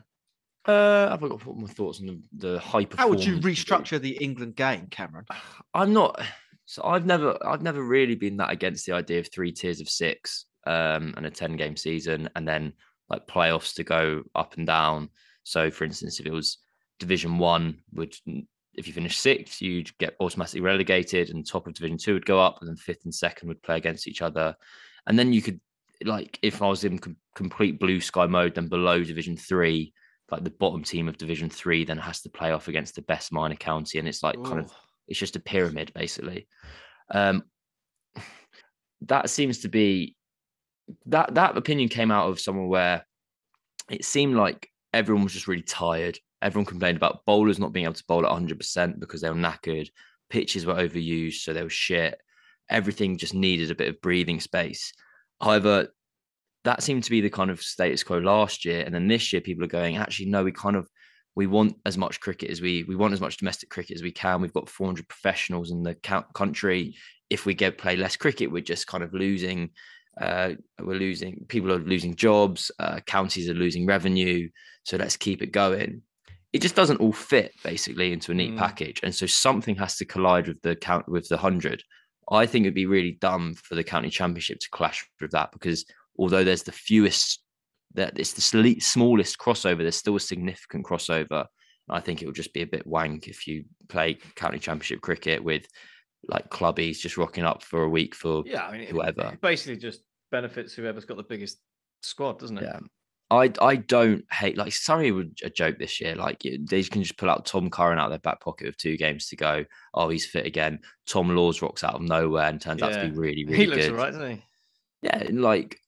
Uh, I've got my thoughts on the, the high how would you restructure the England game, Cameron? <sighs> I'm not. So I've never, I've never really been that against the idea of three tiers of six um, and a ten game season, and then like playoffs to go up and down. So, for instance, if it was Division One, would if you finish sixth, you'd get automatically relegated, and top of Division Two would go up, and then fifth and second would play against each other, and then you could like if I was in com- complete blue sky mode, then below Division Three. Like the bottom team of Division Three then has to play off against the best minor county, and it's like kind of it's just a pyramid basically. Um <sighs> that seems to be that that opinion came out of somewhere where it seemed like everyone was just really tired everyone complained about bowlers not being able to bowl at 100% because they were knackered pitches were overused so they were shit everything just needed a bit of breathing space however that seemed to be the kind of status quo last year and then this year people are going actually no we kind of we want as much cricket as we we want as much domestic cricket as we can. We've got 400 professionals in the country. If we get play less cricket, we're just kind of losing. Uh, we're losing. People are losing jobs. Uh, counties are losing revenue. So let's keep it going. It just doesn't all fit basically into a neat Mm. package, and so something has to collide with the count with the hundred. I think it'd be really dumb for the county championship to clash with that because although there's the fewest that it's the smallest crossover. There's still a significant crossover. I think it would just be a bit wank if you play county championship cricket with like clubbies just rocking up for a week for Yeah, I mean, it- whoever. it basically just benefits whoever's got the biggest squad, doesn't it? yeah. I I don't hate like Surrey were a joke this year. Like they can just pull out Tom Curran out of their back pocket with two games to go. Oh, he's fit again. Tom Lawes rocks out of nowhere and turns out to be really really he looks good. all right, doesn't he? yeah like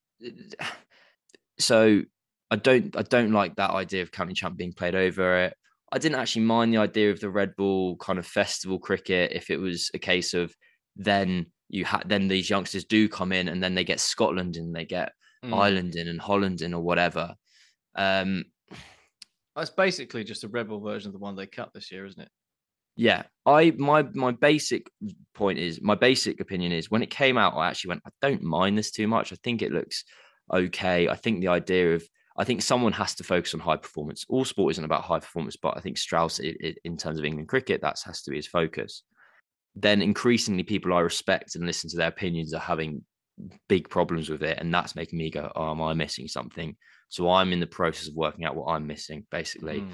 so i don't i don't like that idea of county champ being played over it i didn't actually mind the idea of the red bull kind of festival cricket if it was a case of then you had then these youngsters do come in and then they get scotland and they get Mm. ireland in and holland in or whatever. Um It's basically just a rebel version of the one they cut this year, isn't it? yeah. I my my basic point is my basic opinion is when it came out i actually went i don't mind this too much. I think it looks okay. I think the idea of i think someone has to focus on high performance. All sport isn't about high performance but i think strauss i i in terms of england cricket that has to be his focus. Then increasingly people i respect and listen to their opinions are having big problems with it and that's making me go oh am i missing something so i'm in the process of working out what i'm missing basically Mm.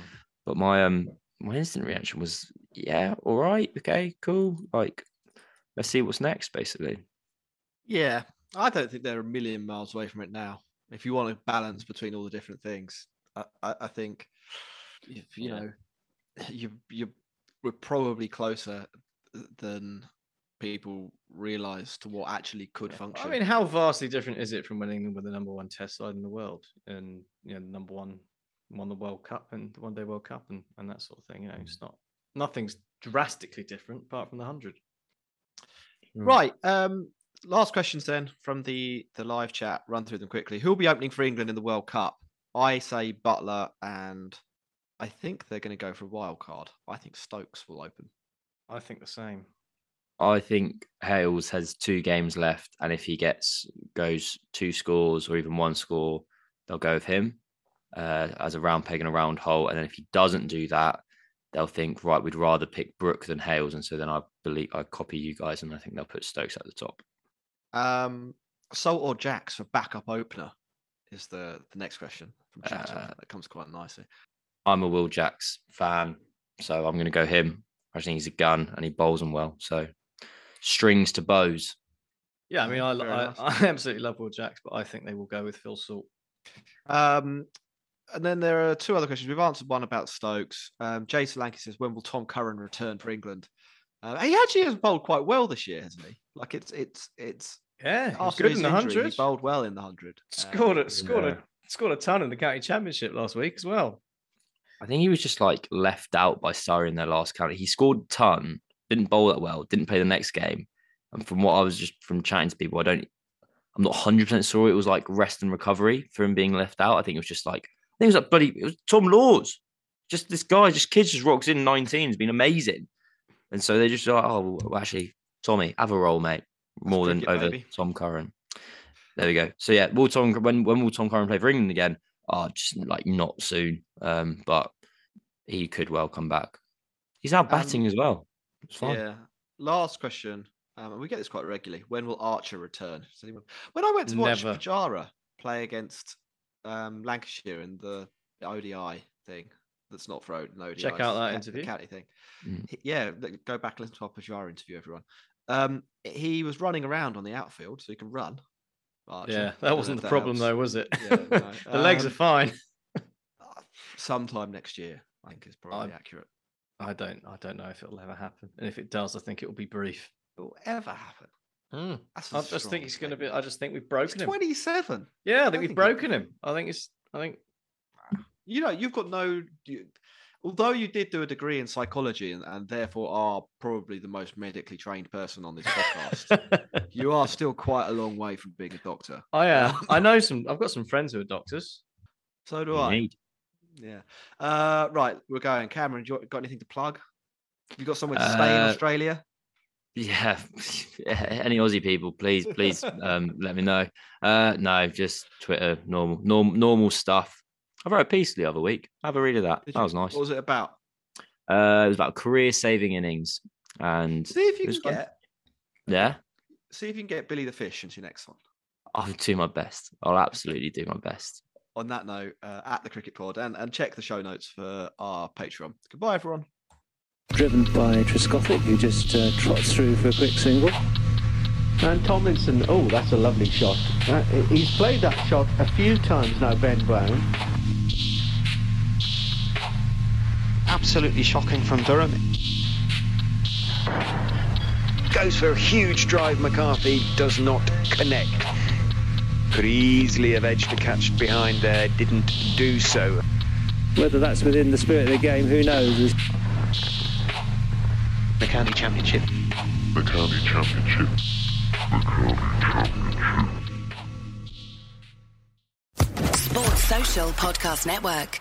but my um my instant reaction was yeah all right okay cool like let's see what's next basically Yeah, I don't think they're a million miles away from it now. If you want to balance between all the different things, I, I, I think if, you know <sighs> you you we're probably closer than people realize to what actually could function. I mean, how vastly different is it from when England were the number one Test side in the world and you know number one won the World Cup and the One Day World Cup and, and that sort of thing? You know, it's not nothing's drastically different apart from the hundred. Right. Um, last questions then from the the live chat. Run through them quickly. Who'll be opening for England in the World Cup? I say Buttler, and I think they're going to go for a wild card. I think Stokes will open. I think the same. I think hales has two games left and if he gets goes two scores or even one score they'll go with him uh, as a round peg and a round hole. And then if he doesn't do that, they'll think, right, we'd rather pick Brook than Hales. And so then I believe I copy you guys and I think they'll put Stokes at the top. Um, Salt or Jacks for backup opener is the, the next question from chat. Uh, that comes quite nicely. I'm a Will Jacks fan, so I'm going to go him. I think he's a gun and he bowls them well. So strings to bows. Yeah, I mean, I, I. <laughs> I absolutely love Will Jacks, but I think they will go with Phil Salt. Um, and then there are two other questions. We've answered one about Stokes. Um, Jason Lankey says, "When will Tom Curran return for England?" Uh, he actually has bowled quite well this year, hasn't he? Like it's it's it's Yeah, he after good his in the hundred. he bowled well in the hundred. Scored Um, it. Scored yeah. a scored a ton in the county championship last week as well. I think he was just like left out by Surrey in their last county. He scored a ton, didn't bowl that well, didn't play the next game. And from what I was just from chatting to people, I don't, I'm not 100% sure it was like rest and recovery for him being left out. I think it was just like, I think it was like bloody, it was Tom Lawes. Just this guy, just kids just rocks in 19, has been amazing. And so they're just like, oh, well, actually, Tommy, have a role, mate, more than over. Tom Curran. There we go. So yeah, will Tom when when will Tom Curran play for England again? Oh, just like not soon. Um, but he could well come back. He's out batting Um, as well. It's fine. Yeah. Last question. Um, we get this quite regularly. When will Archer return? Anyone... When I went to watch Never. Pujara play against um, Lancashire in the ODI thing, that's not for O- an ODI. Check out that interview. county thing. Mm. Yeah, go back and listen to our Pujara interview, everyone. Um, he was running around on the outfield, so he can run. Archer. Yeah, that wasn't the that problem helps. though, was it? Yeah, no. <laughs> the legs are Um, fine. Uh, <laughs> Sometime next year, I think is probably accurate. I don't. I don't know if it'll ever happen, and if it does, I think it will be brief. It will ever happen? That's a I just think he's going to be. I just think we've He's broken him. 27. Yeah, I I think we've think he- broken him. I think it's. I think. You know, you've got no. You, although you did do a degree in psychology and, and therefore are probably the most medically trained person on this podcast, <laughs> you are still quite a long way from being a doctor. I uh, I know some. I've got some friends who are doctors. So do You I. need. Yeah. Uh, right, we're going. Cameron, do you got anything to plug? You got somewhere to stay in Uh, Australia? <laughs> Yeah, any Aussie people, please, please, um, let me know. Uh, no, just Twitter, normal, normal, normal stuff. I wrote a piece the other week. Have a read of that. Did That you- was nice. What was it about? Uh, it was about career-saving innings, and See if you can fun. get. yeah, See if you can get Billy the Fish into your next one. I'll do my best. I'll absolutely do my best. On that note, uh, at the Cricket Pod, and, and check the show notes for our Patreon. Goodbye, everyone. driven by Trescothick, who just uh, trots through for a quick single. And Tomlinson, oh, that's a lovely shot. Uh, he's played that shot a few times now, Ben Brown. absolutely shocking from Durham. Goes for a huge drive, McCarthy does not connect. Could easily have edged a catch behind there, didn't do so. Whether that's within the spirit of the game, who knows? As The county championship. the county championship. The county championship. Sports Social Podcast Network.